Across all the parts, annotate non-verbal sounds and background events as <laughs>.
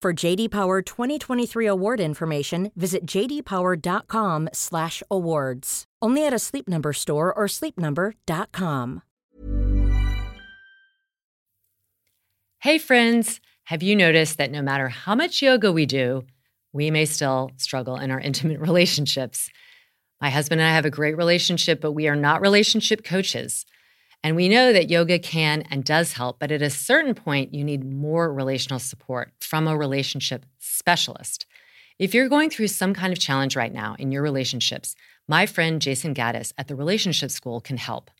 For JD Power 2023 award information, visit jdpower.com/awards. Only at a Sleep Number store or sleepnumber.com. Hey friends, have you noticed that no matter how much yoga we do, we may still struggle in our <laughs> intimate relationships? My husband and I have a great relationship, but we are not relationship coaches. And we know that yoga can and does help, but at a certain point, you need more relational support from a relationship specialist. If you're going through some kind of challenge right now in your relationships, my friend Jayson Gaddis at the Relationship School can help.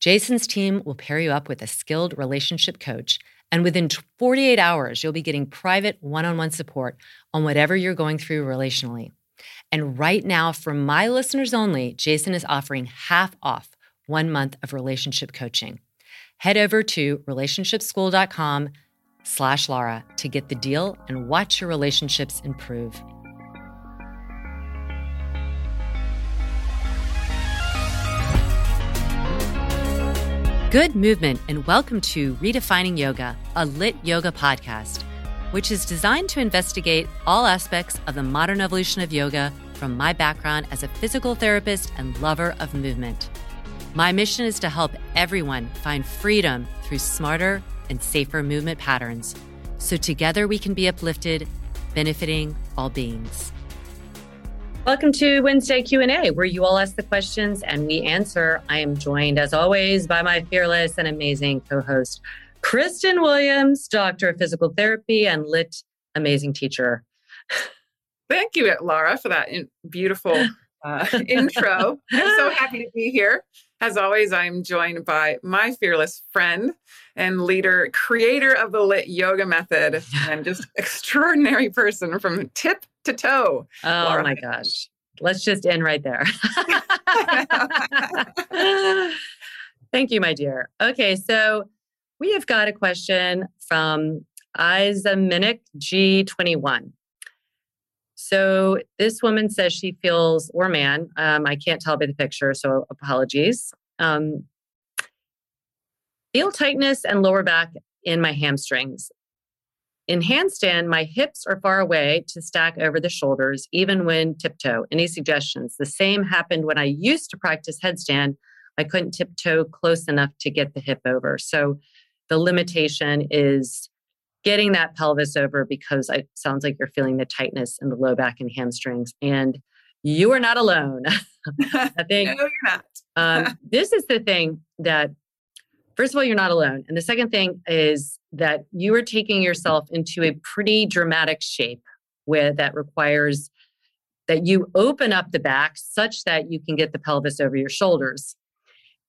Jayson's team will pair you up with a skilled relationship coach, and within 48 hours, you'll be getting private one on one support on whatever you're going through relationally. And right now, for my listeners only, Jason is offering half off one month of relationship coaching. Head over to relationshipschool.com slash Laura to get the deal and watch your relationships improve. Good movement, and welcome to Redefining Yoga, a lit yoga podcast, which is designed to investigate all aspects of the modern evolution of yoga from my background as a physical therapist and lover of movement. My mission is to help everyone find freedom through smarter and safer movement patterns so together we can be uplifted, benefiting all beings. Welcome to Wednesday Q&A where you all ask the questions and we answer. I am joined as always by my fearless and amazing co-host Kristen Williams, doctor of physical therapy and lit amazing teacher. Thank you, Laura, for that beautiful uh, <laughs> intro. I'm so happy to be here. As always, I'm joined by my fearless friend and leader, creator of the Lit Yoga Method, <laughs> and just extraordinary person from tip to toe. Oh Laura. my gosh. Let's just end right there. <laughs> Thank you, my dear. Okay, so we have got a question from Isa Minnick G21. So this woman says she feels, or man, um, I can't tell by the picture, so apologies. Um, feel tightness and lower back in my hamstrings. In handstand, my hips are far away to stack over the shoulders, even when tiptoe. Any suggestions? The same happened when I used to practice headstand. I couldn't tiptoe close enough to get the hip over. So the limitation is getting that pelvis over because it sounds like you're feeling the tightness in the low back and hamstrings. And you are not alone. <laughs> I <laughs> think no, you're not. um, <laughs> this is the thing that first of all, you're not alone. And the second thing is that you are taking yourself into a pretty dramatic shape where that requires that you open up the back such that you can get the pelvis over your shoulders.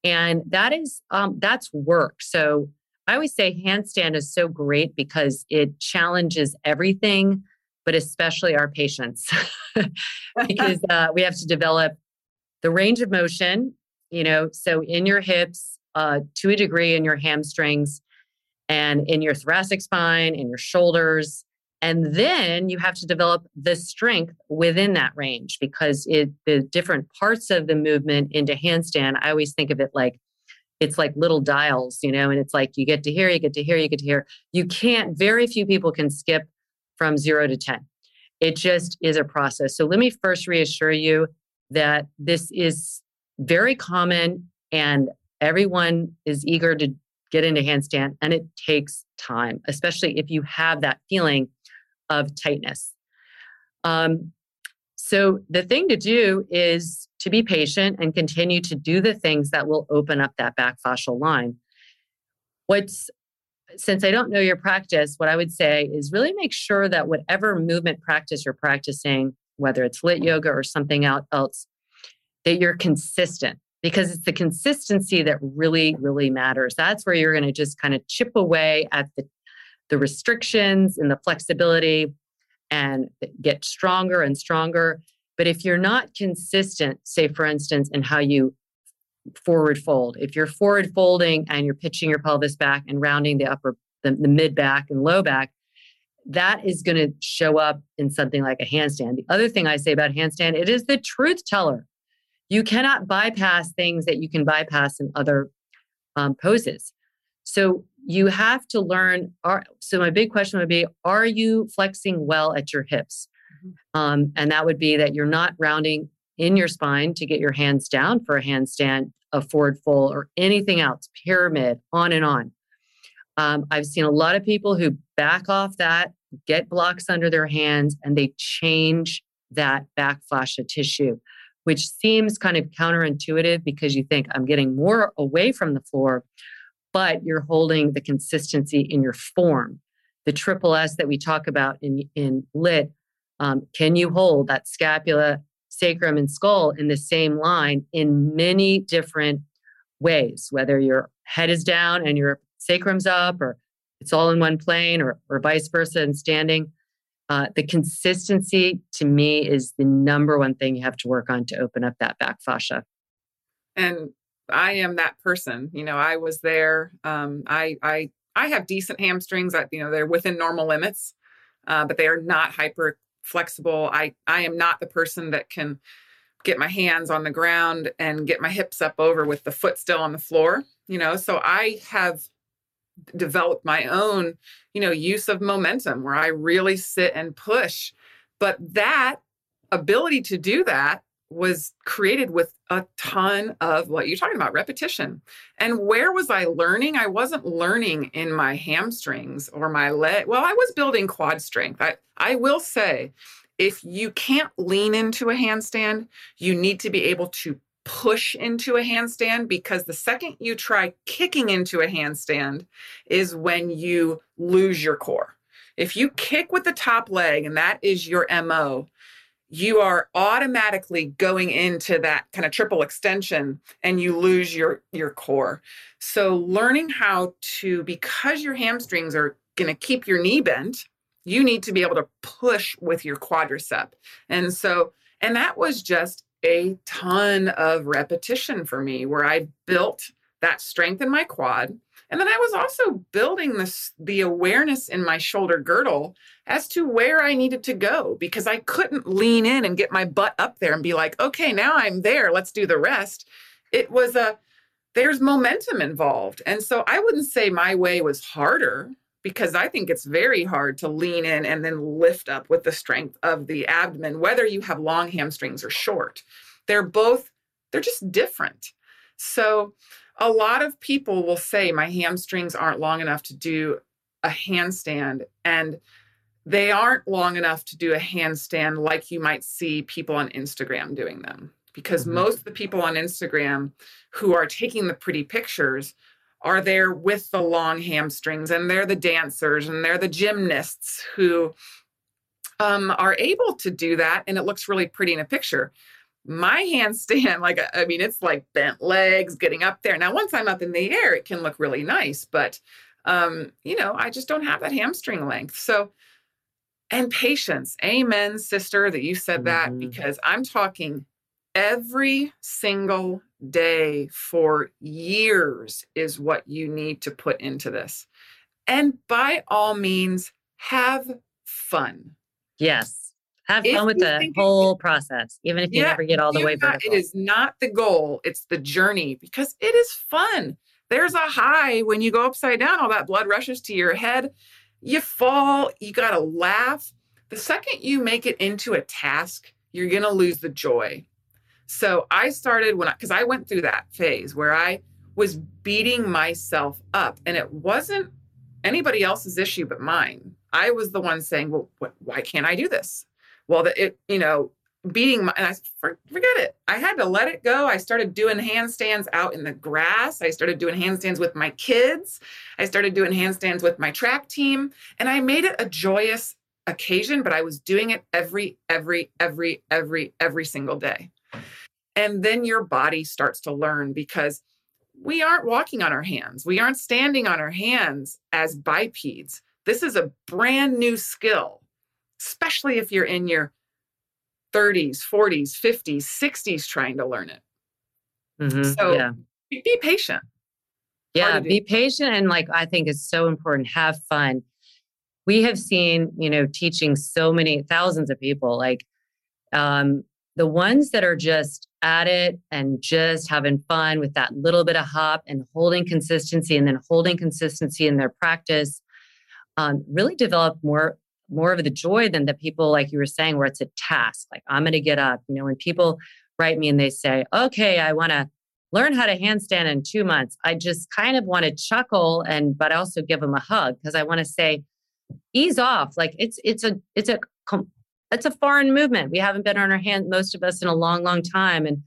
And that is um, that's work. So I always say handstand is so great because it challenges everything, but especially our patience, <laughs> <laughs> because uh, we have to develop the range of motion. You know, so in your hips, uh, to a degree in your hamstrings and in your thoracic spine, in your shoulders. And then you have to develop the strength within that range because it the different parts of the movement into handstand, I always think of it like it's like little dials, you know, and it's like you get to here, you get to here, you get to here. You can't, very few people can skip from zero to 10. It just is a process. So let me first reassure you that this is very common and everyone is eager to get into handstand and it takes time especially if you have that feeling of tightness. Um, so the thing to do is to be patient and continue to do the things that will open up that back fascial line. What's since I don't know your practice, what I would say is really make sure that whatever movement practice you're practicing, whether it's lit yoga or something else, that you're consistent because it's the consistency that really, really matters. That's where you're going to just kind of chip away at the, the restrictions and the flexibility and get stronger and stronger. But if you're not consistent, say, for instance, in how you forward fold, if you're forward folding and you're pitching your pelvis back and rounding the upper, the, the mid back and low back, that is going to show up in something like a handstand. The other thing I say about handstand, it is the truth teller. You cannot bypass things that you can bypass in other um, poses. So you have to learn. Are, so my big question would be: Are you flexing well at your hips? Mm-hmm. Um, and that would be that you're not rounding in your spine to get your hands down for a handstand, a forward fold, or anything else. Pyramid, on and on. Um, I've seen a lot of people who back off that, get blocks under their hands, and they change that back fascia tissue which seems kind of counterintuitive because you think I'm getting more away from the floor, but you're holding the consistency in your form. The triple S that we talk about in, in lit, um, can you hold that scapula, sacrum, and skull in the same line in many different ways, whether your head is down and your sacrum's up, or it's all in one plane, or, or vice versa and standing. Uh, the consistency to me is the number one thing you have to work on to open up that back fascia. And I am that person. You know, I was there. Um, I I I have decent hamstrings. That you know they're within normal limits, uh, but they are not hyper flexible. I I am not the person that can get my hands on the ground and get my hips up over with the foot still on the floor. You know, so I have developed my own, you know, use of momentum where I really sit and push. But that ability to do that was created with a ton of what you're talking about repetition. And where was I learning? I wasn't learning in my hamstrings or my leg. Well, I was building quad strength. I, I will say, if you can't lean into a handstand, you need to be able to push into a handstand because the second you try kicking into a handstand is when you lose your core. If you kick with the top leg and that is your MO, you are automatically going into that kind of triple extension and you lose your your core. So learning how to because your hamstrings are going to keep your knee bent, you need to be able to push with your quadricep. And so and that was just a ton of repetition for me where I built that strength in my quad. And then I was also building this the awareness in my shoulder girdle as to where I needed to go because I couldn't lean in and get my butt up there and be like, okay, now I'm there, let's do the rest. It was a there's momentum involved. And so I wouldn't say my way was harder because I think it's very hard to lean in and then lift up with the strength of the abdomen, whether you have long hamstrings or short. They're both, they're just different. So a lot of people will say, My hamstrings aren't long enough to do a handstand. And they aren't long enough to do a handstand like you might see people on Instagram doing them. Because mm-hmm. most of the people on Instagram who are taking the pretty pictures are there with the long hamstrings and they're the dancers and they're the gymnasts who um, are able to do that and it looks really pretty in a picture my handstand <laughs> like i mean it's like bent legs getting up there now once i'm up in the air it can look really nice but um you know i just don't have that hamstring length so and patience amen sister that you said that mm-hmm. because i'm talking every single day for years is what you need to put into this. And by all means, have fun. Yes. Have fun with the whole process, even if you yeah, never get all the way not, It is not the goal, it's the journey because it is fun. There's a high when you go upside down, all that blood rushes to your head. You fall, you got to laugh. The second you make it into a task, you're going to lose the joy. So I started when I, because I went through that phase where I was beating myself up and it wasn't anybody else's issue but mine. I was the one saying, well, wh- why can't I do this? Well, the, it, you know, beating my, and I forget it. I had to let it go. I started doing handstands out in the grass. I started doing handstands with my kids. I started doing handstands with my track team. And I made it a joyous occasion, but I was doing it every, every, every, every, every single day. And then your body starts to learn because we aren't walking on our hands. We aren't standing on our hands as bipeds. This is a brand new skill, especially if you're in your 30s, 40s, 50s, 60s trying to learn it. Mm-hmm. So yeah. be, be patient. Yeah, be patient. And like, I think it's so important. Have fun. We have seen, you know, teaching so many thousands of people, like um, the ones that are just at it and just having fun with that little bit of hop and holding consistency and then holding consistency in their practice um, really develop more more of the joy than the people like you were saying where it's a task like i'm going to get up you know when people write me and they say okay i want to learn how to handstand in two months i just kind of want to chuckle and but also give them a hug because i want to say ease off like it's it's a it's a it's a foreign movement. We haven't been on our hand most of us in a long long time and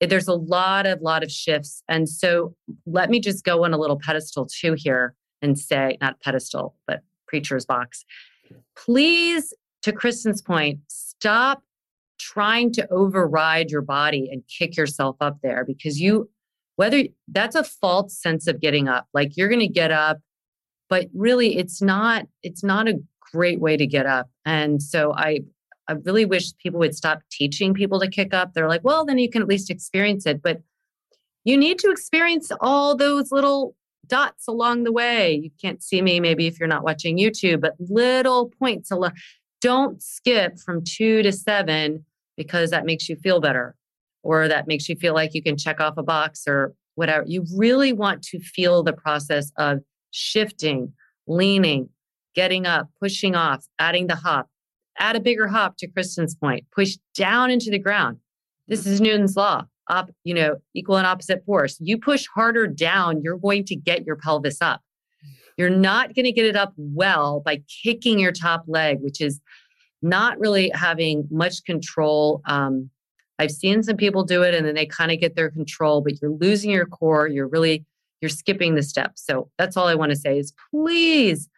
there's a lot of lot of shifts and so let me just go on a little pedestal too here and say not pedestal but preacher's box please, to Kristen's point, stop trying to override your body and kick yourself up there because you, whether that's a false sense of getting up, like you're going to get up, but really it's not, it's not a great way to get up. And so I, I really wish people would stop teaching people to kick up. They're like, well, then you can at least experience it. But you need to experience all those little dots along the way. You can't see me maybe if you're not watching YouTube, but little points. Along. Don't skip from two to seven because that makes you feel better or that makes you feel like you can check off a box or whatever. You really want to feel the process of shifting, leaning, getting up, pushing off, adding the hop, add a bigger hop to Kristen's point, push down into the ground. This is Newton's law up, you know, equal and opposite force. You push harder down, you're going to get your pelvis up. You're not going to get it up well by kicking your top leg, which is not really having much control. Um, I've seen some people do it and then they kind of get their control, but you're losing your core. You're really, you're skipping the steps. So that's all I want to say is please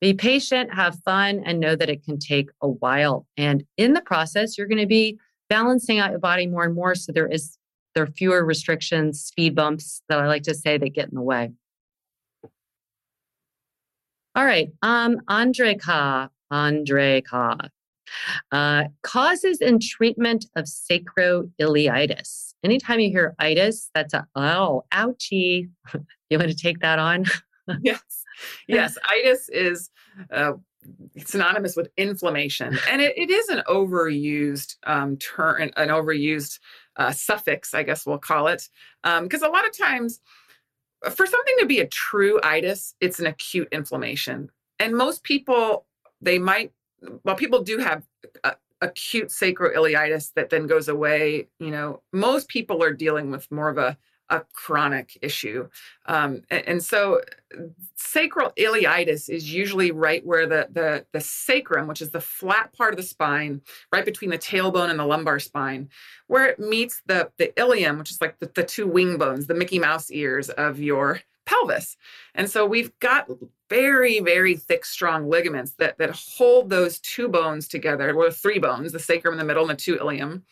be patient, have fun, and know that it can take a while. And in the process, you're going to be balancing out your body more and more. So there is there are fewer restrictions, speed bumps that I like to say that get in the way. All right, um, Andre Ka, Andre Ka. Uh, causes and treatment of sacroiliitis. Anytime you hear itis, that's a oh, ouchie. <laughs> you want to take that on? yes, yes. Itis is uh, synonymous with inflammation, and it, it is an overused um, term, an overused uh, suffix, I guess we'll call it. Because um, a lot of times, for something to be a true itis, it's an acute inflammation. And most people, they might, well, people do have a, acute sacroiliitis that then goes away. You know, most people are dealing with more of a a chronic issue. Um, and, and, so sacroiliitis is usually right where the, the, the sacrum, which is the flat part of the spine, right between the tailbone and the lumbar spine, where it meets the, the ilium, which is like the, the two wing bones, the Mickey Mouse ears of your pelvis. And so we've got very, very thick, strong ligaments that, that hold those two bones together, or three bones, the sacrum in the middle and the two ilium,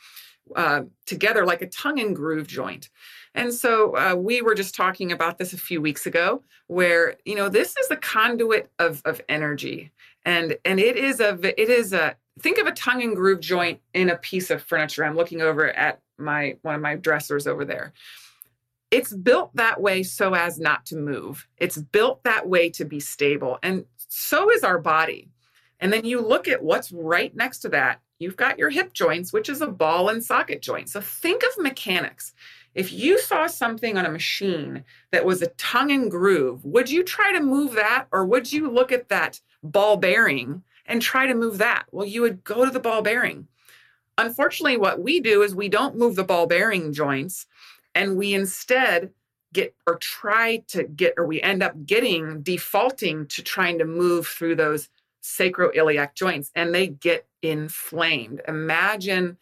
uh, together like a tongue and groove joint. And so uh, we were just talking about this a few weeks ago, where you know this is the conduit of of energy, and and it is a it is a think of a tongue and groove joint in a piece of furniture. I'm looking over at my one of my dressers over there. It's built that way so as not to move. It's built that way to be stable, and so is our body. And then you look at what's right next to that. You've got your hip joints, which is a ball and socket joint. So think of mechanics. If you saw something on a machine that was a tongue and groove, would you try to move that or would you look at that ball bearing and try to move that? Well, you would go to the ball bearing. Unfortunately, what we do is we don't move the ball bearing joints and we instead get or try to get or we end up getting defaulting to trying to move through those sacroiliac joints and they get inflamed. Imagine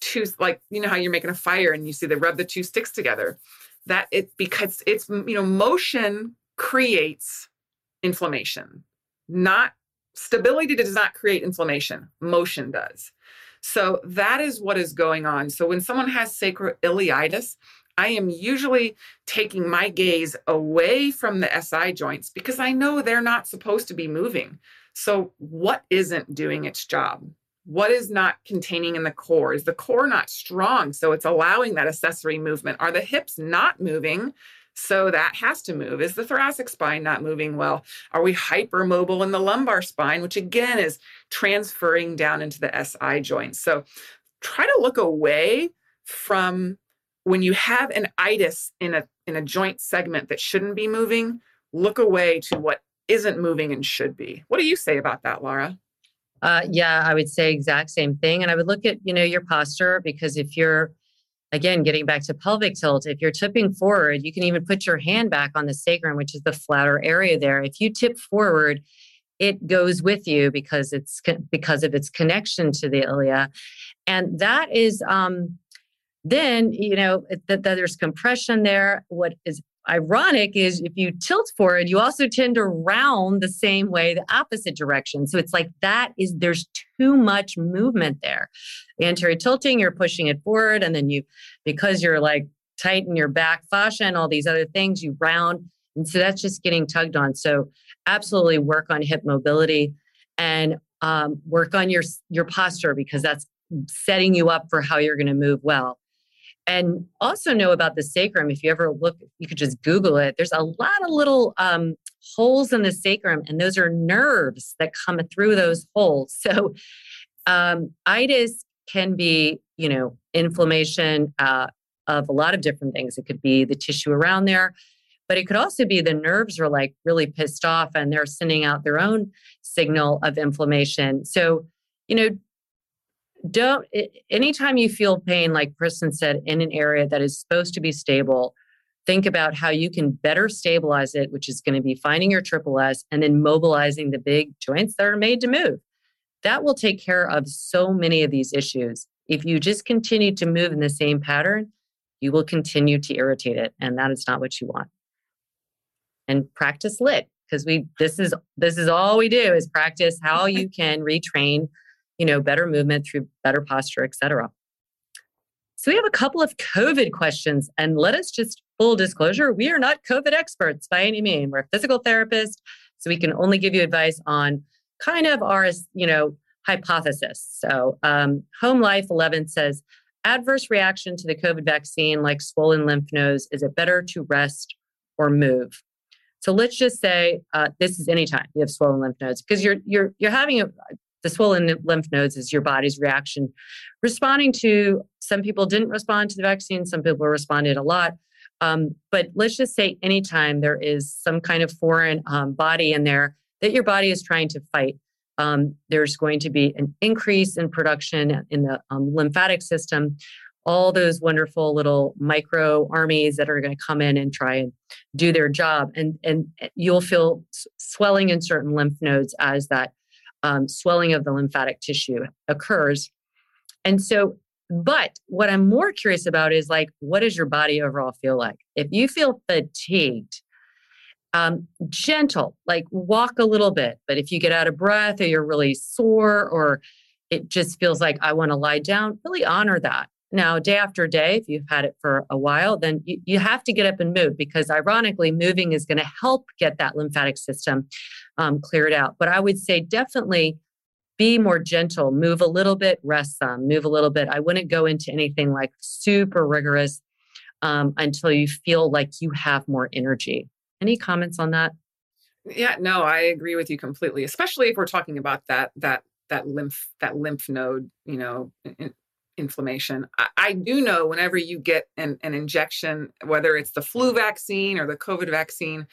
two, like, you know how you're making a fire and you see they rub the two sticks together. That it, because it's, you know, motion creates inflammation, not stability does not create inflammation, motion does. So that is what is going on. So when someone has sacroiliitis, I am usually taking my gaze away from the SI joints because I know they're not supposed to be moving. So, what isn't doing its job? What is not containing in the core? Is the core not strong? So, it's allowing that accessory movement. Are the hips not moving? So that has to move. Is the thoracic spine not moving well? Are we hypermobile in the lumbar spine, which again is transferring down into the SI joints? So try to look away from when you have an itis in a in a joint segment that shouldn't be moving, look away to what isn't moving and should be. What do you say about that, Laura? Uh, yeah, I would say exact same thing, and I would look at you know your posture because if you're again getting back to pelvic tilt, if you're tipping forward, you can even put your hand back on the sacrum, which is the flatter area there. If you tip forward, it goes with you because it's because of its connection to the ilia, and that is um, then you know that, that there's compression there what is ironic is if you tilt forward you also tend to round the same way the opposite direction. So it's like that is there's too much movement there. Anterior tilting you're pushing it forward and then you because you're like tighten your back fascia and all these other things you round. And so that's just getting tugged on. So absolutely work on hip mobility and um, work on your your posture because that's setting you up for how you're going to move well and also know about the sacrum. If you ever look, you could just Google it. There's a lot of little um, holes in the sacrum, and those are nerves that come through those holes. <laughs> So, um, itis can be, you know, inflammation uh, of a lot of different things. It could be the tissue around there, but it could also be the nerves are like really pissed off and they're sending out their own signal of inflammation. So, you know, don't anytime you feel pain like kristen said in an area that is supposed to be stable think about how you can better stabilize it which is going to be finding your triple s and then mobilizing the big joints that are made to move. That will take care of so many of these issues. If you just continue to move in the same pattern you will continue to irritate it and that is not what you want. And practice lit because we this is this is all we do is practice how you <laughs> can retrain you know, better movement through better posture, etc. So we have a couple of COVID questions, and let us just full disclosure: we are not COVID experts by any means. We're a physical therapists, so we can only give you advice on kind of our, you know, hypothesis. So um, Home Life 11 says adverse reaction to the COVID vaccine, like swollen lymph nodes, is it better to rest or move? So let's just say uh, this is anytime you have swollen lymph nodes because you're you're you're having a the swollen lymph nodes is your body's reaction. Responding to some people didn't respond to the vaccine some people responded a lot. Um, but let's just say anytime there is some kind of foreign um, body in there that your body is trying to fight um, there's going to be an increase in production in the um, lymphatic system. All those wonderful little micro armies that are going to come in and try and do their job. And and you'll feel swelling in certain lymph nodes as that um, swelling of the lymphatic tissue occurs. And so, but what I'm more curious about is like, what does your body overall feel like? If you feel fatigued, um, gentle, like walk a little bit. But if you get out of breath or you're really sore or it just feels like I want to lie down, really honor that. Now, day after day, if you've had it for a while, then you, you have to get up and move because, ironically, moving is going to help get that lymphatic system um, cleared out. But I would say definitely be more gentle, move a little bit, rest some, move a little bit. I wouldn't go into anything like super rigorous um, until you feel like you have more energy. Any comments on that? Yeah, no, I agree with you completely. Especially if we're talking about that that that lymph that lymph node, you know, inflammation. I, I, do know whenever you get an, an injection, whether it's the flu vaccine or the COVID vaccine,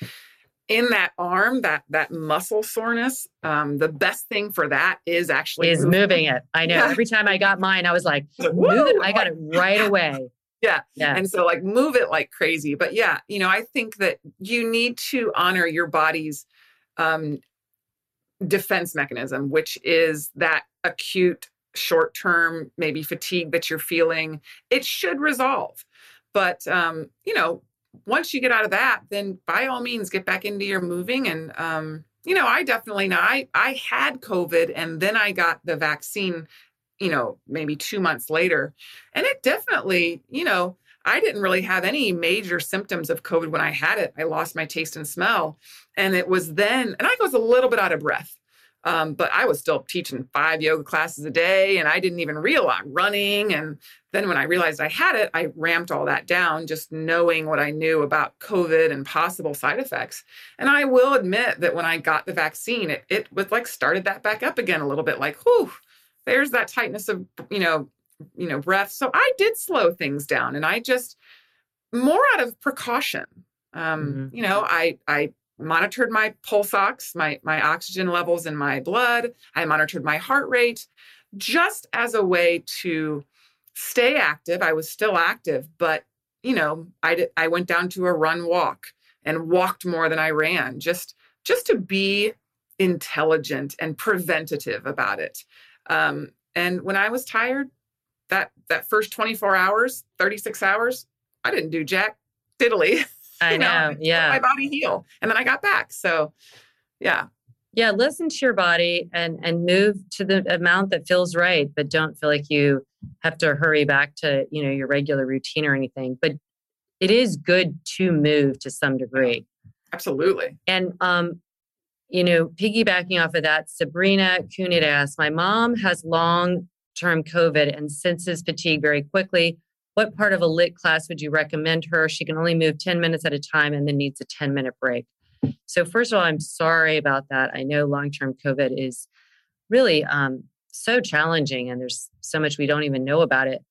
in that arm, that that muscle soreness, um, the best thing for that is actually is moving, moving it. I know. Yeah. Every time I got mine, I was like, move it. I got it right <laughs> away. Yeah. yeah. And so like move it like crazy. But yeah, you know, I think that you need to honor your body's um defense mechanism, which is that acute short term, maybe fatigue that you're feeling. It should resolve. But, um, you know, once you get out of that, then by all means get back into your moving. And, um, you know, I definitely know I, I had COVID and then I got the vaccine, you know, maybe two months later. And it definitely, you know, I didn't really have any major symptoms of COVID when I had it. I lost my taste and smell. And it was then, and I was a little bit out of breath. Um, but I was still teaching five yoga classes a day and I didn't even realize running. And then when I realized I had it, I ramped all that down, just knowing what I knew about COVID and possible side effects. And I will admit that when I got the vaccine, it, it was like started that back up again a little bit like, whew, there's that tightness of, you know, you know, breath. So I did slow things down and I just more out of precaution. Um, mm-hmm. you know, I I monitored my pulse ox, my my oxygen levels in my blood. I monitored my heart rate just as a way to stay active. I was still active, but you know, I I went down to a run walk and walked more than I ran just just to be intelligent and preventative about it. Um, and when I was tired, that that first 24 hours, 36 hours, I didn't do jack diddly. <laughs> I know, know. yeah. My body heal. And then I got back. So yeah. Yeah, listen to your body and and move to the amount that feels right, but don't feel like you have to hurry back to, you know, your regular routine or anything. But it is good to move to some degree. Absolutely. And um, you know, piggybacking off of that, Sabrina Cunit asked, my mom has long term COVID and senses fatigue very quickly. What part of a lit class would you recommend her? She can only move 10 minutes at a time and then needs a 10 minute break. So, first of all, I'm sorry about that. I know long term COVID is really um, so challenging and there's so much we don't even know about it.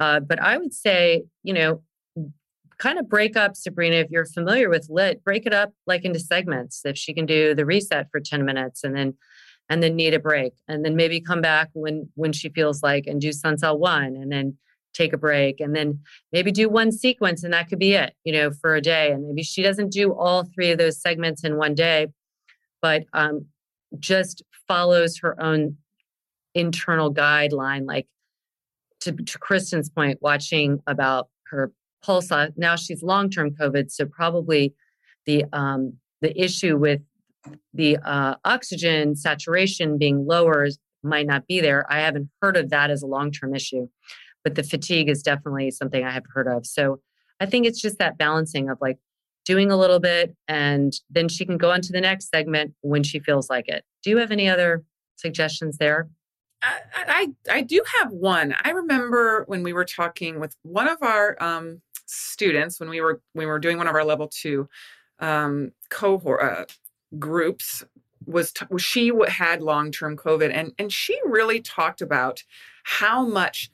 Uh, but I would say, you know, kind of break up Sabrina if you're familiar with lit, break it up like into segments. If she can do the reset for 10 minutes and then and then need a break and then maybe come back when when she feels like and do sun cell one and then take a break and then maybe do one sequence and that could be it you know for a day and maybe she doesn't do all three of those segments in one day but um, just follows her own internal guideline like to, to kristen's point watching about her pulse now she's long-term covid so probably the um, the issue with the uh, oxygen saturation being lower might not be there. I haven't heard of that as a long term issue, but the fatigue is definitely something I have heard of. So I think it's just that balancing of like doing a little bit and then she can go on to the next segment when she feels like it. Do you have any other suggestions there? I, I, I do have one. I remember when we were talking with one of our um, students when we were when we were doing one of our level two um, cohort uh, groups was t- she had long-term covid and and she really talked about how much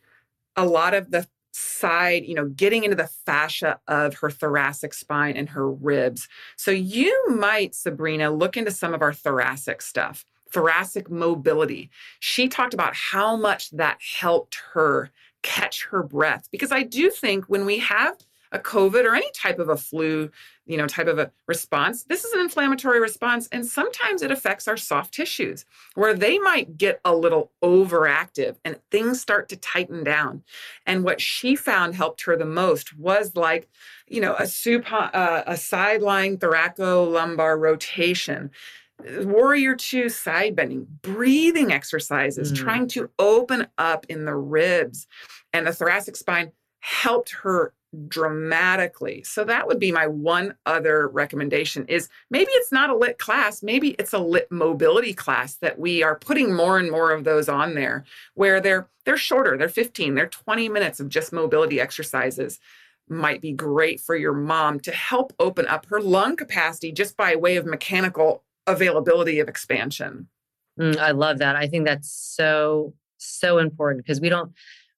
a lot of the side you know getting into the fascia of her thoracic spine and her ribs. So you might sabrina look into some of our thoracic stuff thoracic mobility. She talked about how much that helped her catch her breath because i do think when we have a COVID or any type of a flu, you know, type of a response, this is an inflammatory response. And sometimes it affects our soft tissues where they might get a little overactive and things start to tighten down. And what she found helped her the most was like, you know, a, supine, uh, a sideline thoracolumbar rotation warrior two side bending breathing exercises mm. trying to open up in the ribs and the thoracic spine helped her dramatically. So that would be my one other recommendation is maybe it's not a lit class, maybe it's a lit mobility class that we are putting more and more of those on there where they're they're shorter, they're 15, they're 20 minutes of just mobility exercises might be great for your mom to help open up her lung capacity just by way of mechanical availability of expansion. Mm, I love that. I think that's so so important because we don't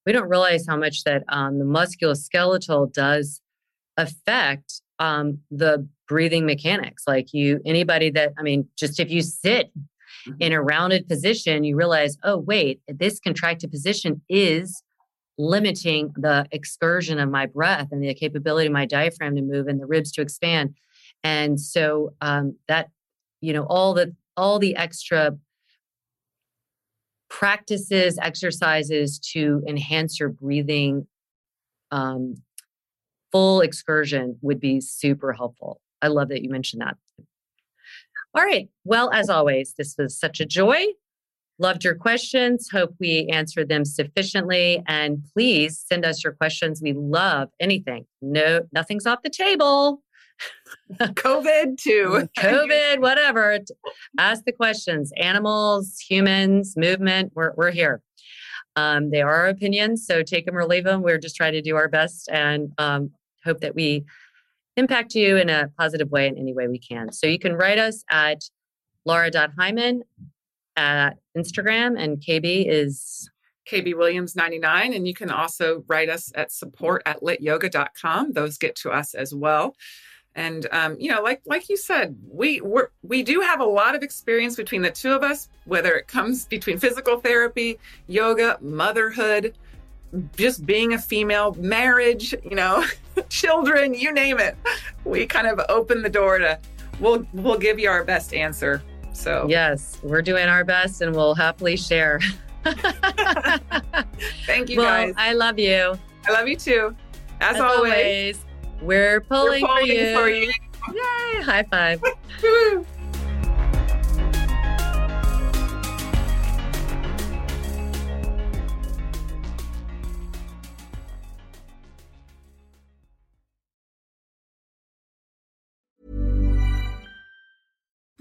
we don't realize how much that um, the musculoskeletal does affect um, the breathing mechanics. Like you, anybody that, I mean, just if you sit in a mm-hmm. rounded position, you realize, oh, wait, this contracted position is limiting the excursion of my breath and the capability of my diaphragm to move and the ribs to expand. And so um, that, you know, all the all the extra practices, exercises to enhance your breathing um, full excursion would be super helpful. I love that you mentioned that. All right. Well, as always, this was such a joy. Loved your questions. Hope we answered them sufficiently. And please send us your questions. We love anything. No, nothing's off the table. COVID too. <laughs> COVID, whatever. Ask the questions. Animals, humans, movement. We're we're here. Um, they are our opinions, so take them or leave them. We're just trying to do our best and um, hope that we impact you in a positive way in any way we can. So you can write us at laura.hyman at Instagram, and KB is KB Williams 99. And you can also write us at support at lityoga.com. Those get to us as well. And um, you know, like like you said, we we we do have a lot of experience between the two of us, whether it comes between physical therapy, yoga, motherhood, just being a female, marriage, you know, <laughs> children, you name it. We kind of open the door to we'll we'll give you our best answer. So yes, we're doing our best, and we'll happily share. <laughs> Thank you, well, guys. I love you. I love you too. As, As always. always. We're pulling, We're pulling for, you. for you. Yay! High five. <laughs>